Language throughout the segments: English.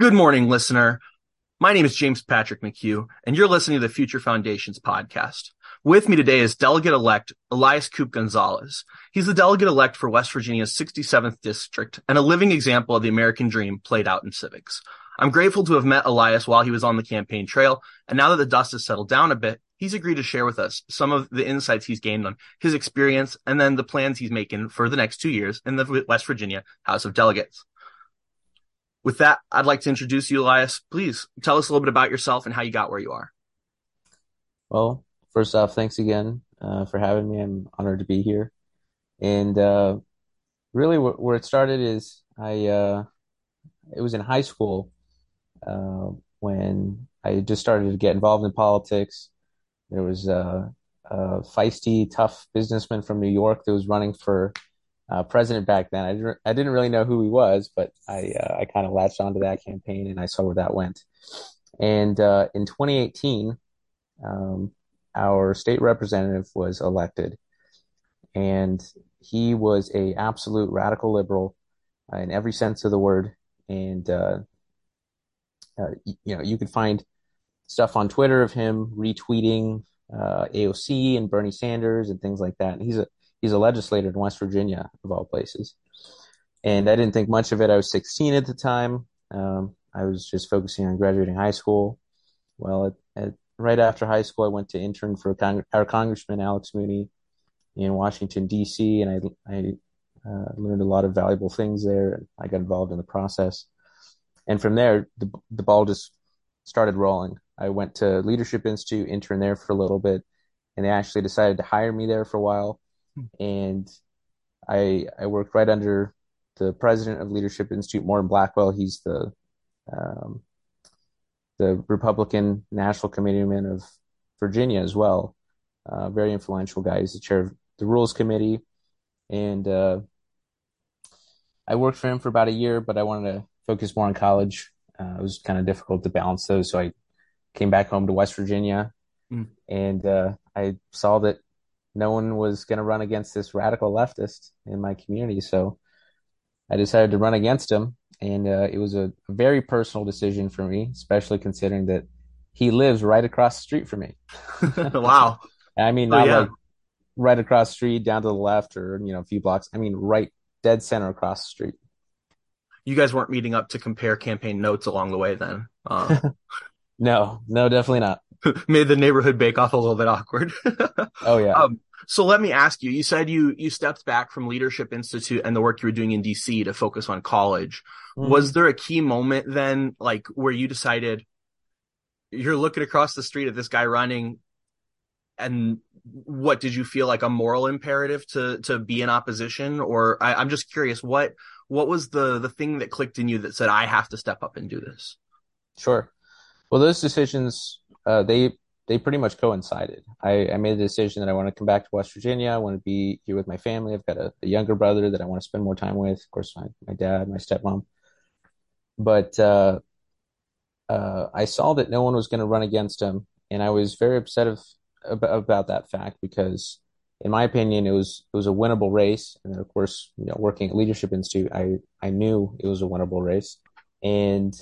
Good morning, listener. My name is James Patrick McCue, and you're listening to the Future Foundations podcast. With me today is Delegate elect Elias Coop Gonzalez. He's the delegate elect for West Virginia's 67th district and a living example of the American dream played out in civics. I'm grateful to have met Elias while he was on the campaign trail, and now that the dust has settled down a bit, he's agreed to share with us some of the insights he's gained on his experience and then the plans he's making for the next two years in the West Virginia House of Delegates. With that, I'd like to introduce you, Elias. Please tell us a little bit about yourself and how you got where you are. Well, first off, thanks again uh, for having me. I'm honored to be here. And uh, really, wh- where it started is I uh, it was in high school uh, when I just started to get involved in politics. There was a, a feisty, tough businessman from New York that was running for uh, president back then. I didn't, I didn't really know who he was, but I uh, I kind of latched onto that campaign and I saw where that went. And uh, in 2018, um, our state representative was elected, and he was a absolute radical liberal uh, in every sense of the word. And uh, uh, you know, you could find stuff on Twitter of him retweeting AOC and Bernie Sanders and things like that. And he's a he's a legislator in West Virginia, of all places. And I didn't think much of it. I was 16 at the time. Um, I was just focusing on graduating high school. Well, at, at, right after high school, I went to intern for Cong- our Congressman Alex Mooney in Washington D.C. and I I uh, learned a lot of valuable things there. I got involved in the process, and from there, the the ball just started rolling. I went to Leadership Institute, interned there for a little bit, and they actually decided to hire me there for a while and I I worked right under the president of Leadership Institute, Morton Blackwell. He's the um, the Republican National Committeeman of Virginia as well. Uh, very influential guy. He's the chair of the Rules Committee, and uh, I worked for him for about a year. But I wanted to focus more on college. Uh, it was kind of difficult to balance those, so I came back home to West Virginia, mm. and uh, I saw that no one was going to run against this radical leftist in my community. So I decided to run against him. And uh, it was a very personal decision for me, especially considering that he lives right across the street from me. wow. I mean, oh, not oh, yeah. like right across the street down to the left or, you know, a few blocks. I mean, right dead center across the street. You guys weren't meeting up to compare campaign notes along the way then? Uh... no, no, definitely not. Made the neighborhood bake off a little bit awkward. oh, yeah. Um, so let me ask you, you said you, you stepped back from Leadership Institute and the work you were doing in DC to focus on college. Mm-hmm. Was there a key moment then, like where you decided you're looking across the street at this guy running and what did you feel like a moral imperative to, to be in opposition? Or I, I'm just curious, what, what was the, the thing that clicked in you that said, I have to step up and do this? Sure. Well, those decisions, uh, they they pretty much coincided. I, I, made a decision that I want to come back to West Virginia. I want to be here with my family. I've got a, a younger brother that I want to spend more time with. Of course, my, my dad, my stepmom. But uh, uh, I saw that no one was going to run against him, and I was very upset of, about, about that fact because, in my opinion, it was it was a winnable race. And then, of course, you know, working at Leadership Institute, I I knew it was a winnable race, and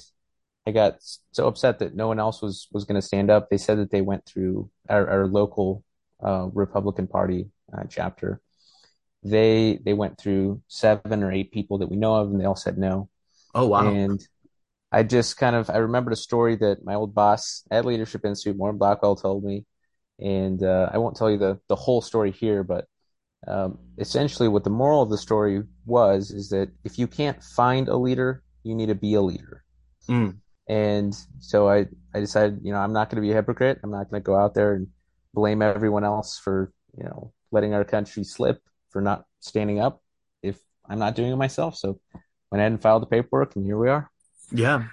I got so upset that no one else was was going to stand up. They said that they went through our, our local uh, Republican Party uh, chapter. They they went through seven or eight people that we know of, and they all said no. Oh wow! And I just kind of I remembered a story that my old boss at Leadership Institute, Morton Blackwell, told me, and uh, I won't tell you the the whole story here, but um, essentially what the moral of the story was is that if you can't find a leader, you need to be a leader. Mm. And so I, I decided, you know, I'm not going to be a hypocrite. I'm not going to go out there and blame everyone else for, you know, letting our country slip for not standing up if I'm not doing it myself. So went ahead and filed the paperwork and here we are. Yeah.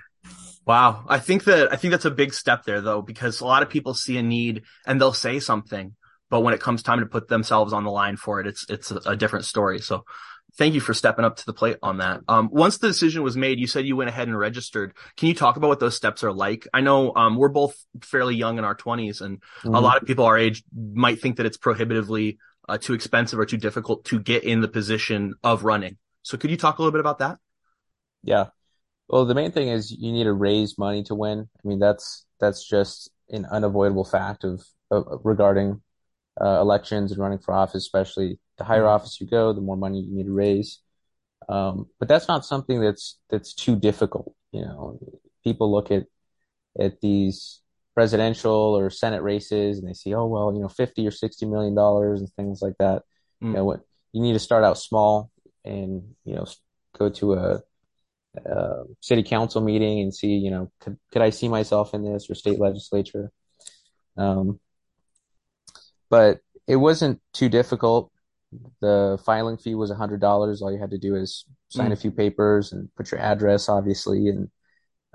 Wow. I think that, I think that's a big step there though, because a lot of people see a need and they'll say something, but when it comes time to put themselves on the line for it, it's, it's a, a different story. So thank you for stepping up to the plate on that. Um, once the decision was made, you said you went ahead and registered. Can you talk about what those steps are like? I know um, we're both fairly young in our 20s, and mm-hmm. a lot of people our age might think that it's prohibitively uh, too expensive or too difficult to get in the position of running. So, could you talk a little bit about that? Yeah. Well, the main thing is you need to raise money to win. I mean, that's that's just an unavoidable fact of, of regarding uh, elections and running for office, especially the higher Mhm. office you go, the more money you need to raise. Um, but that's not something that's that's too difficult. You know, people look at at these presidential or Senate races and they see, oh well, you know, 50 or 60 million dollars and things like that. You Mm. know, what you need to start out small and, you know, go to a, a city council meeting and see, you know, could could I see myself in this or state legislature? Um, but it wasn't too difficult. The filing fee was $100. All you had to do is sign a Mm. few papers and put your address, obviously, and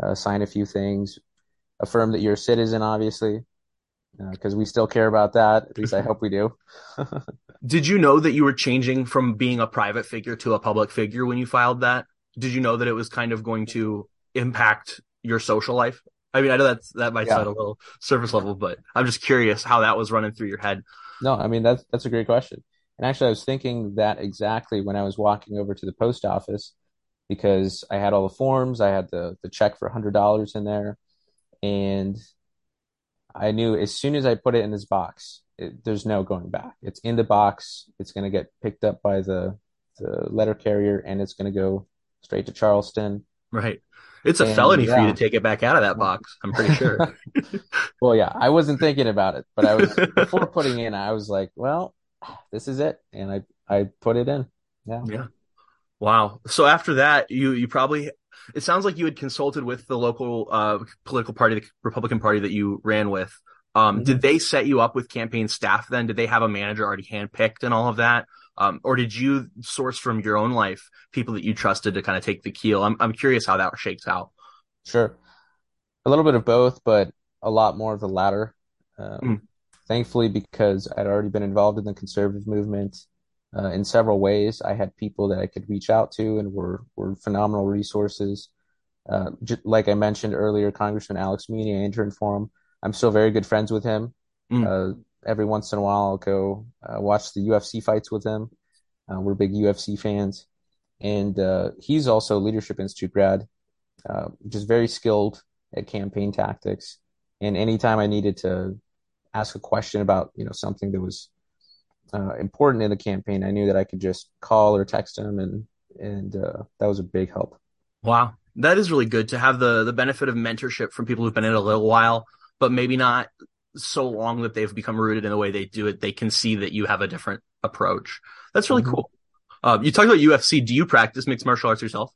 uh, sign a few things. Affirm that you're a citizen, obviously, because we still care about that. At least I hope we do. Did you know that you were changing from being a private figure to a public figure when you filed that? Did you know that it was kind of going to impact your social life? I mean, I know that's that might Yeah. sound a little surface level, but I'm just curious how that was running through your head. No, I mean that's that's a great question. And actually, I was thinking that exactly when I was walking over to the post office because I had all the forms, I had the the check for $100 in there, and I knew as soon as I put it in this box, it, there's no going back. It's in the box. It's going to get picked up by the the letter carrier, and it's going to go straight to Charleston. Right. It's a And felony for you to take it back out of that box, I'm pretty sure. well, yeah, I wasn't thinking about it, but I was before putting in, I was like, well, this is it, and I I put it in. Yeah. Yeah. Wow. So after that, you you probably it sounds like you had consulted with the local uh political party, the Republican Party that you ran with. Um, did hmm they set you up with campaign staff then? Did they have a manager already handpicked and all of that? Um, or did you source from your own life people that you trusted to kind of take the keel? I'm I'm curious how that shakes out. Sure. A little bit of both, but a lot more of the latter. Mm, Um, thankfully, because I'd already been involved in the conservative movement uh, in several ways, I had people that I could reach out to and were were phenomenal resources. Uh, j like I mentioned earlier, Congressman Alex Mooney, I interned for him. I'm still very good friends with him. mm, Uh, every once in a while, I'll go uh, watch the UFC fights with him. Uh, we're big UFC fans, and uh, he's also a Leadership Institute grad, uh, just very skilled at campaign tactics. And anytime I needed to ask a question about, you know, something that was uh, important in the campaign, I knew that I could just call or text him, and and uh, that was a big help. wow. That is really good to have the the benefit of mentorship from people who've been in it a little while, but maybe not so long that they've become rooted in the way they do it. They can see that you have a different approach. That's really hmm cool. Uh, you talked about UFC. Do you practice mixed martial arts yourself?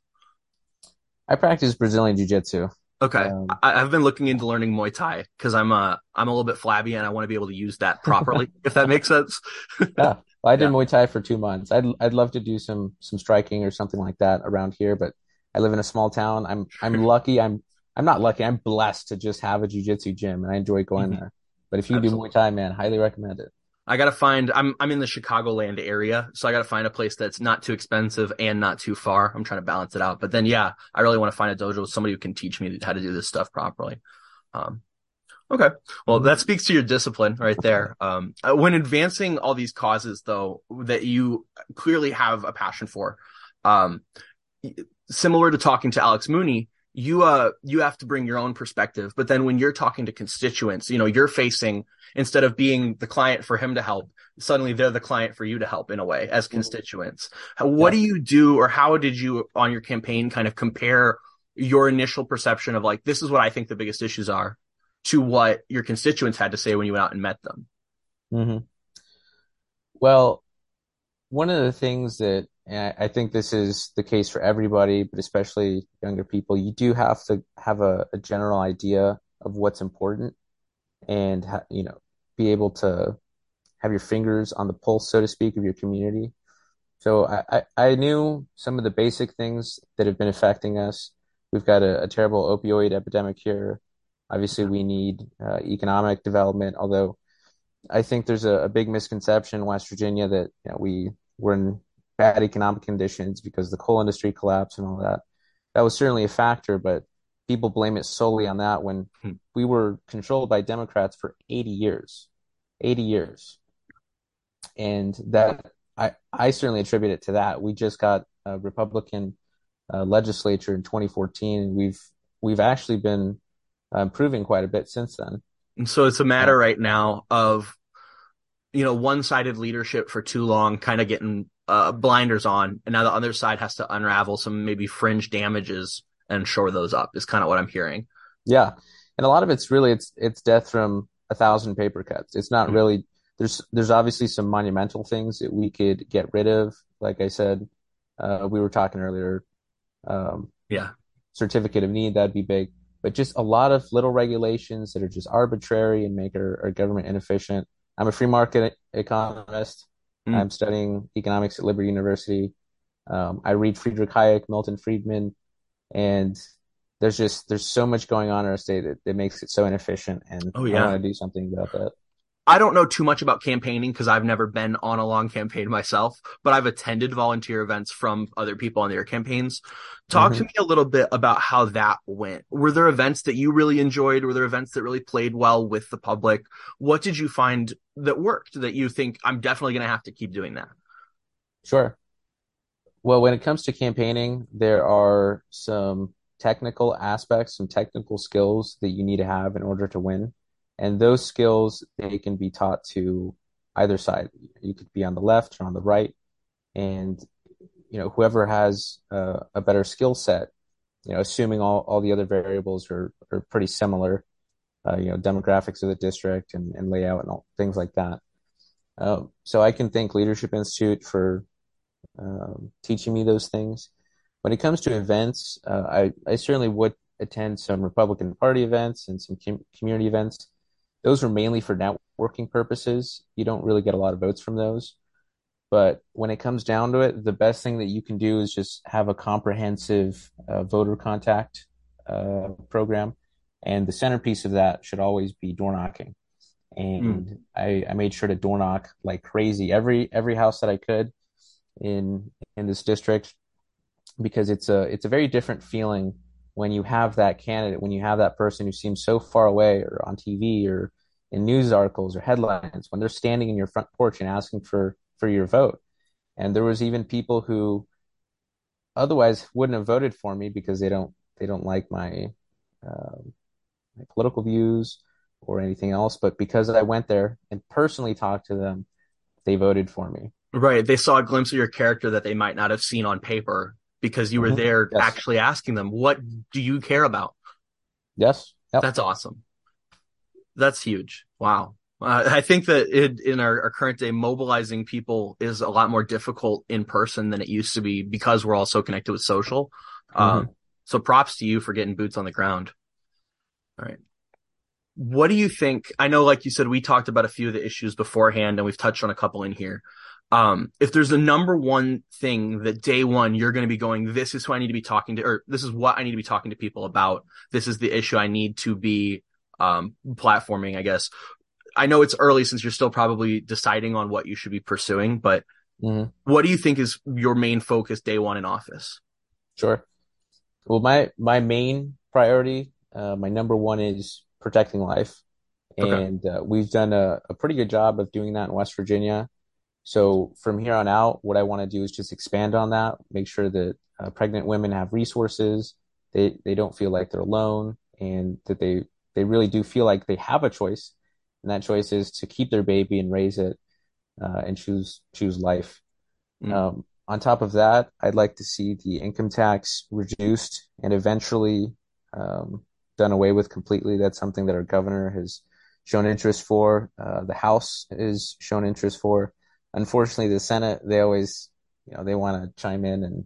I practice Brazilian Jiu-Jitsu. Okay, Um, I, I've been looking into learning Muay Thai because I'm uh I'm a little bit flabby and I want to be able to use that properly, if that makes sense. yeah, well, I did Yeah, Muay Thai for two months. I'd I'd love to do some some striking or something like that around here, but I live in a small town. I'm I'm lucky. I'm I'm not lucky. I'm blessed to just have a jiu-jitsu gym, and I enjoy going Mhm. there. But if you do Muay Absolutely. Thai, man, highly recommend it. I gotta find. I'm I'm in the Chicagoland area, so I gotta find a place that's not too expensive and not too far. I'm trying to balance it out. But then, yeah, I really want to find a dojo with somebody who can teach me how to do this stuff properly. Um, okay, well, that speaks to your discipline right there. Um, uh, when advancing all these causes, though, that you clearly have a passion for, um, similar to talking to Alex Mooney, you uh you have to bring your own perspective. But then when you're talking to constituents, you know, you're facing instead of being the client for him to help, suddenly they're the client for you to help in a way as constituents. What Yeah. do you do or how did you on your campaign kind of compare your initial perception of like this is what I think the biggest issues are to what your constituents had to say when you went out and met them? mm-hmm. Well, one of the things that and I I think this is the case for everybody, but especially younger people, you do have to have a, a general idea of what's important and ha you know be able to have your fingers on the pulse, so to speak, of your community. So I, I, I knew some of the basic things that have been affecting us. We've got a, a terrible opioid epidemic here. Obviously, we need uh, economic development, although I think there's a, a big misconception in West Virginia that you know, we were in bad economic conditions because the coal industry collapsed and all that. That was certainly a factor, but people blame it solely on that when Hmm. we were controlled by Democrats for 80 years. 80 years. And that I, I certainly attribute it to that. We just got a Republican uh, legislature in 2014, and we've we've actually been uh, improving quite a bit since then. And so it's a matter right now of you know one-sided leadership for too long, kind of getting uh, blinders on, and now the other side has to unravel some maybe fringe damages and shore those up. Is kind of what I'm hearing. Yeah, and a lot of it's really it's it's death from a thousand paper cuts. It's not mm-hmm. really there's there's obviously some monumental things that we could get rid of. Like I said, uh, we were talking earlier. Um, yeah, certificate of need that'd be big, but just a lot of little regulations that are just arbitrary and make our, our government inefficient. I'm a free market economist. Mm. I'm studying economics at Liberty University. Um, I read Friedrich Hayek, Milton Friedman, and there's just there's so much going on in our state that, that makes it so inefficient, and oh, yeah. I want to do something about that. I don't know too much about campaigning because I've never been on a long campaign myself, but I've attended volunteer events from other people on their campaigns. Talk mm-hmm. to me a little bit about how that went. Were there events that you really enjoyed? Were there events that really played well with the public? What did you find that worked that you think I'm definitely going to have to keep doing that? Sure. Well, when it comes to campaigning, there are some technical aspects, some technical skills that you need to have in order to win. And those skills, they can be taught to either side. You could be on the left or on the right. And, you know, whoever has a better skill set, you know, assuming all, all the other variables are, are pretty similar, uh, you know, demographics of the district and, and layout and all, things like that. Um, so I can thank Leadership Institute for um, teaching me those things. When it comes to events, uh, I, I certainly would attend some Republican Party events and some com- community events. Those were mainly for networking purposes. You don't really get a lot of votes from those. But when it comes down to it, the best thing that you can do is just have a comprehensive uh, voter contact uh, program. And the centerpiece of that should always be door knocking. And mm. I, I made sure to door knock like crazy every every house that I could in in this district because it's a it's a very different feeling when you have that candidate, when you have that person who seems so far away or on TV or in news articles or headlines, when they're standing in your front porch and asking for, for your vote. And there was even people who otherwise wouldn't have voted for me because they don't, they don't like my, uh, my political views or anything else. But because I went there and personally talked to them, they voted for me. Right. They saw a glimpse of your character that they might not have seen on paper because you were mm-hmm. there yes. actually asking them, what do you care about? Yes. Yep. That's awesome. That's huge. Wow. Uh, I think that it, in our, our, current day, mobilizing people is a lot more difficult in person than it used to be because we're all so connected with social. Mm-hmm. Um, so props to you for getting boots on the ground. All right. What do you think? I know, like you said, we talked about a few of the issues beforehand and we've touched on a couple in here um, if there's a number one thing that day one you're going to be going, this is who I need to be talking to, or this is what I need to be talking to people about. This is the issue I need to be um, platforming, I guess. I know it's early since you're still probably deciding on what you should be pursuing, but mm-hmm. what do you think is your main focus day one in office? Sure. Well, my my main priority, uh, my number one is protecting life, and okay. uh, we've done a, a pretty good job of doing that in West Virginia. So from here on out, what I want to do is just expand on that, make sure that uh, pregnant women have resources, they they don't feel like they're alone, and that they they really do feel like they have a choice, and that choice is to keep their baby and raise it, uh, and choose choose life. Mm. Um, on top of that, I'd like to see the income tax reduced and eventually um, done away with completely. That's something that our governor has shown interest for. Uh, the House has shown interest for unfortunately, the Senate they always you know they want to chime in, and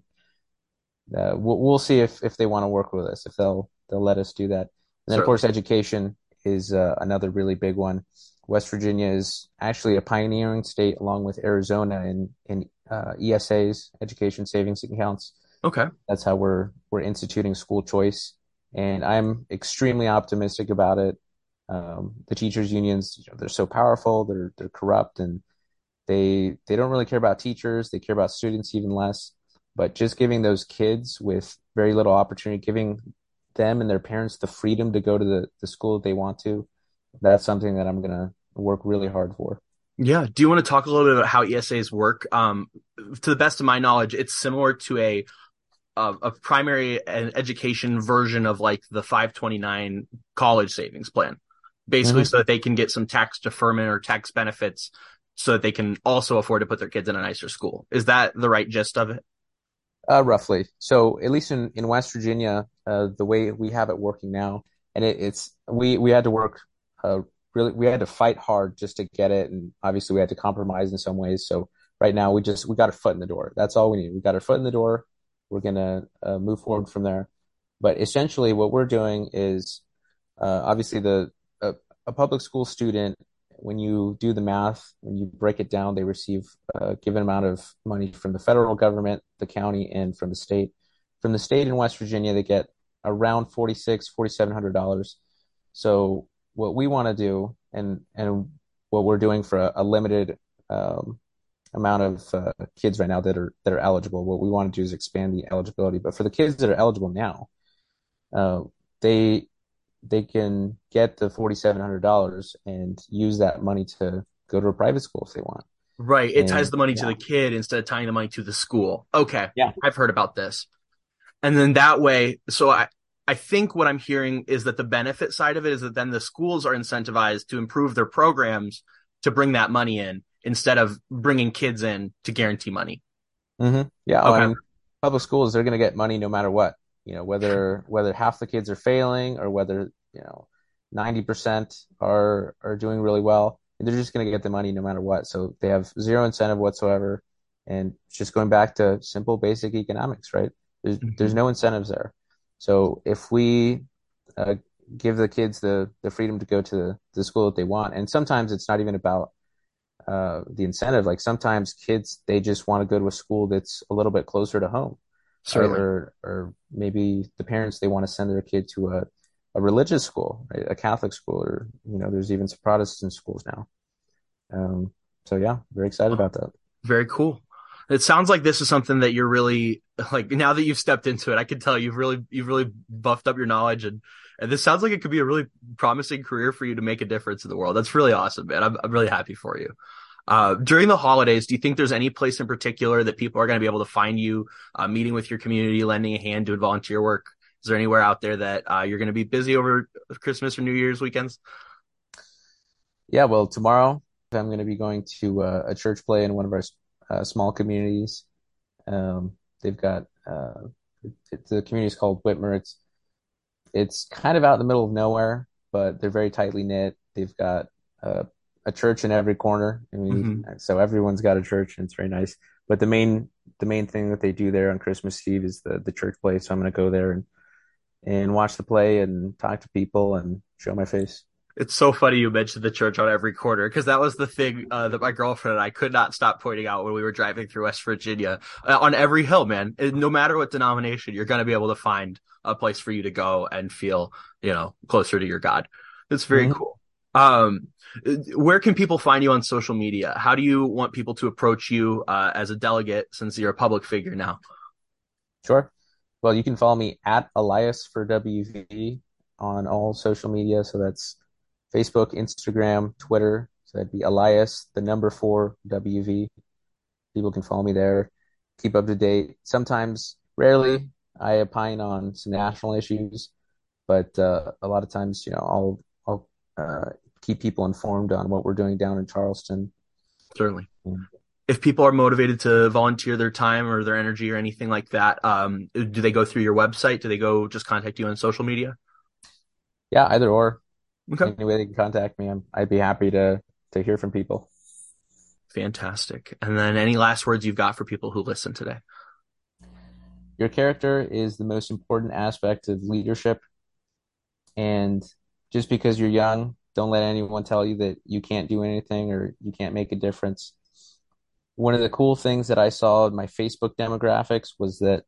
uh, we'll, we'll see if if they want to work with us if they'll they'll let us do that. And then, of course, education is uh, another really big one. West Virginia is actually a pioneering state, along with Arizona, in in uh, ESAs, education savings accounts. Okay, that's how we're we're instituting school choice, and I'm extremely optimistic about it. Um, the teachers unions, you know, they're so powerful, they're they're corrupt, and they they don't really care about teachers. They care about students even less. But just giving those kids with very little opportunity, giving them and their parents the freedom to go to the, the school that they want to, that's something that I'm gonna work really hard for. Yeah. Do you want to talk a little bit about how ESAs work? Um, to the best of my knowledge, it's similar to a a, a primary education version of like the 529 college savings plan, basically, mm-hmm. so that they can get some tax deferment or tax benefits, so that they can also afford to put their kids in a nicer school. Is that the right gist of it? Uh, roughly. So at least in, in West Virginia, uh, the way we have it working now, and it, it's we we had to work uh, really we had to fight hard just to get it, and obviously we had to compromise in some ways. So right now we just we got our foot in the door. That's all we need. We got our foot in the door. We're gonna uh, move forward from there. But essentially, what we're doing is uh, obviously the a, a public school student when you do the math, when you break it down, they receive a given amount of money from the federal government, the county, and from the state. From the state in West Virginia, they get around forty six, forty seven hundred dollars. So what we want to do, and and what we're doing for a, a limited um, amount of uh, kids right now that are that are eligible, what we want to do is expand the eligibility. But for the kids that are eligible now, uh, they they can get the forty seven hundred dollars and use that money to go to a private school if they want. Right. It and, ties the money yeah. to the kid instead of tying the money to the school. Okay. Yeah. I've heard about this. And then that way, so I, I think what I'm hearing is that the benefit side of it is that then the schools are incentivized to improve their programs to bring that money in instead of bringing kids in to guarantee money. Mm-hmm. Yeah. Okay. Mean, public schools, they're going to get money no matter what you know whether whether half the kids are failing or whether you know 90% are are doing really well they're just going to get the money no matter what. So they have zero incentive whatsoever. And just going back to simple basic economics right? There's mm-hmm. there's no incentives there. So if we uh, give the kids the the freedom to go to the, the school that they want and sometimes it's not even about uh, the incentive. Like sometimes kids they just want to go to a school that's a little bit closer to home Certainly. Or, or maybe the parents they want to send their kid to a, a religious school, right? a Catholic school, or you know, there's even some Protestant schools now. Um, so yeah, very excited about that. Very cool. It sounds like this is something that you're really like now that you've stepped into it. I can tell you've really you've really buffed up your knowledge and and this sounds like it could be a really promising career for you to make a difference in the world. That's really awesome, man. I'm I'm really happy for you. Uh, during the holidays, do you think there's any place in particular that people are going to be able to find you, uh, meeting with your community, lending a hand, doing volunteer work? Is there anywhere out there that uh, you're going to be busy over Christmas or New Year's weekends? Yeah, well, tomorrow I'm going to be going to uh, a church play in one of our uh, small communities. Um, they've got uh, the community is called Whitmer. It's it's kind of out in the middle of nowhere, but they're very tightly knit. They've got a church in every corner. I mean, mm-hmm. so everyone's got a church, and it's very nice. But the main the main thing that they do there on Christmas Eve is the the church play. So I'm going to go there and and watch the play and talk to people and show my face. It's so funny you mentioned the church on every corner because that was the thing uh, that my girlfriend and I could not stop pointing out when we were driving through West Virginia. Uh, on every hill, man, no matter what denomination, you're going to be able to find a place for you to go and feel, you know, closer to your God. It's very mm-hmm. cool. Um, where can people find you on social media? How do you want people to approach you uh, as a delegate since you're a public figure now? Sure. Well, you can follow me at Elias for WV on all social media. So that's Facebook, Instagram, Twitter. So that'd be Elias, the number four WV. People can follow me there. Keep up to date. Sometimes, rarely, I opine on some national issues, but uh, a lot of times, you know, I'll I'll uh, keep people informed on what we're doing down in Charleston. Certainly. Yeah. If people are motivated to volunteer their time or their energy or anything like that, um, do they go through your website? Do they go just contact you on social media? Yeah, either or. Okay. Any way they can contact me, I'm, I'd be happy to to hear from people. Fantastic. And then any last words you've got for people who listen today? Your character is the most important aspect of leadership. And just because you're young don't let anyone tell you that you can't do anything or you can't make a difference. One of the cool things that I saw in my Facebook demographics was that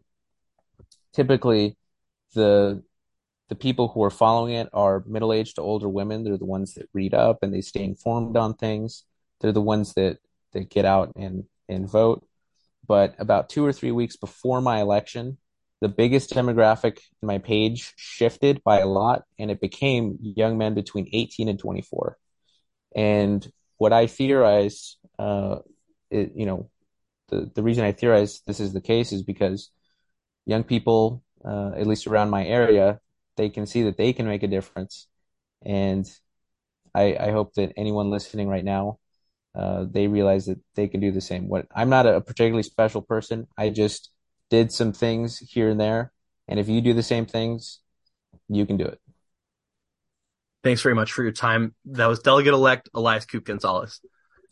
typically the the people who are following it are middle-aged to older women. They're the ones that read up and they stay informed on things. They're the ones that that get out and and vote. But about two or three weeks before my election, the biggest demographic in my page shifted by a lot and it became young men between 18 and 24 and what i theorize uh, it, you know the, the reason i theorize this is the case is because young people, uh, at least around my area, they can see that they can make a difference. And I, I hope that anyone listening right now, uh, they realize that they can do the same. What I'm not a particularly special person. I just did some things here and there. And if you do the same things, you can do it. Thanks very much for your time. That was Delegate elect Elias Coop Gonzalez.